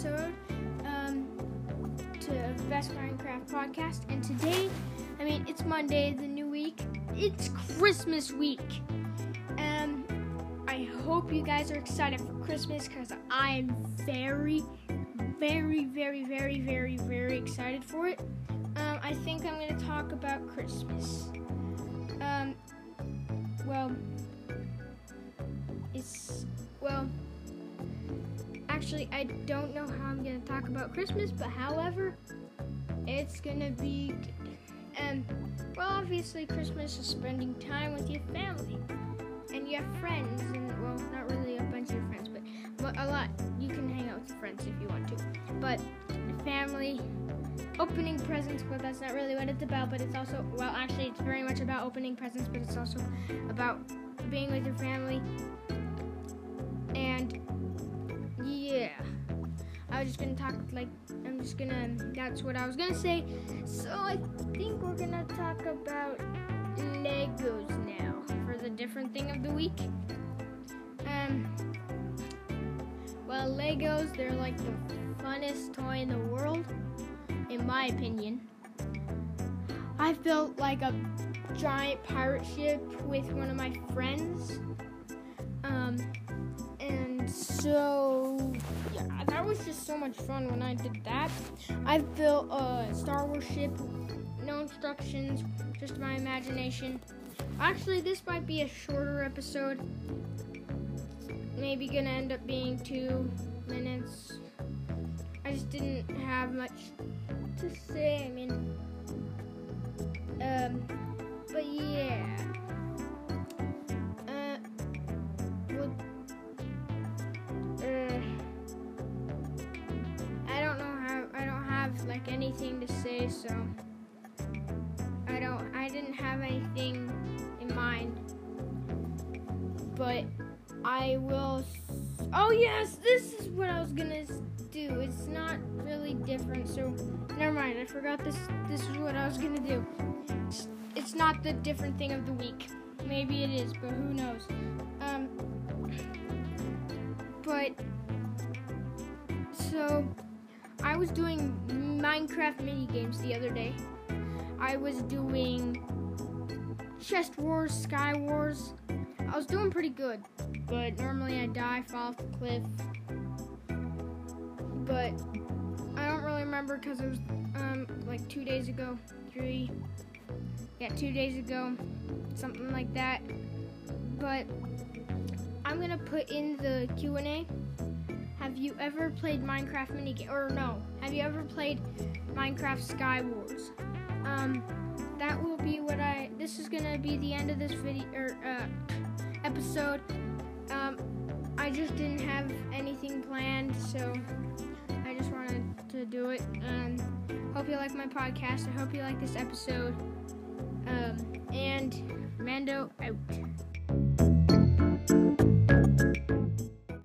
episode um, to Best Minecraft Podcast. And today, I mean, it's Monday, the new week. It's Christmas week. and I hope you guys are excited for Christmas because I am very, very, very, very, very, very excited for it. Um, I think I'm going to talk about Christmas. Um, well, it's actually I don't know how I'm gonna talk about Christmas, but however, it's gonna be and well obviously Christmas is spending time with your family and your friends and well not really a bunch of friends but, but a lot. You can hang out with your friends if you want to but family opening presents but that's not really what it's about but it's also well actually it's very much about opening presents but it's also about being with your family and yeah. I was just gonna talk like i'm just gonna that's what i was gonna say. So i think we're gonna talk about legos now for the different thing of the week. Um well legos they're like the funnest toy in the world in my opinion. I built like a giant pirate ship with one of my friends. Um and so was just so much fun when I did that. I've built a Star Wars ship, no instructions, just my imagination. Actually, this might be a shorter episode. Maybe gonna end up being two minutes. I just didn't have much to say. I mean, um, but yeah. Like anything to say so I don't I didn't have anything in mind but I will Oh yes, this is what I was to do. It's not really different. So never mind. I forgot this this is what I was to do. It's, it's not the different thing of the week. Maybe it is, but who knows. Um but so I was doing Minecraft mini games the other day. I was doing Chest Wars, Sky Wars. I was doing pretty good, but normally I die, fall off the cliff. But I don't really remember because it was um like two days ago, three, yeah, two days ago, something like that. But I'm gonna put in the Q and A. Have you ever played Minecraft minigame? Or no, have you ever played Minecraft Sky Wars? Um, that will be what I. This is gonna be the end of this video or uh, episode. Um, I just didn't have anything planned, so I just wanted to do it. Um, hope you like my podcast. I hope you like this episode. Um, and Mando out.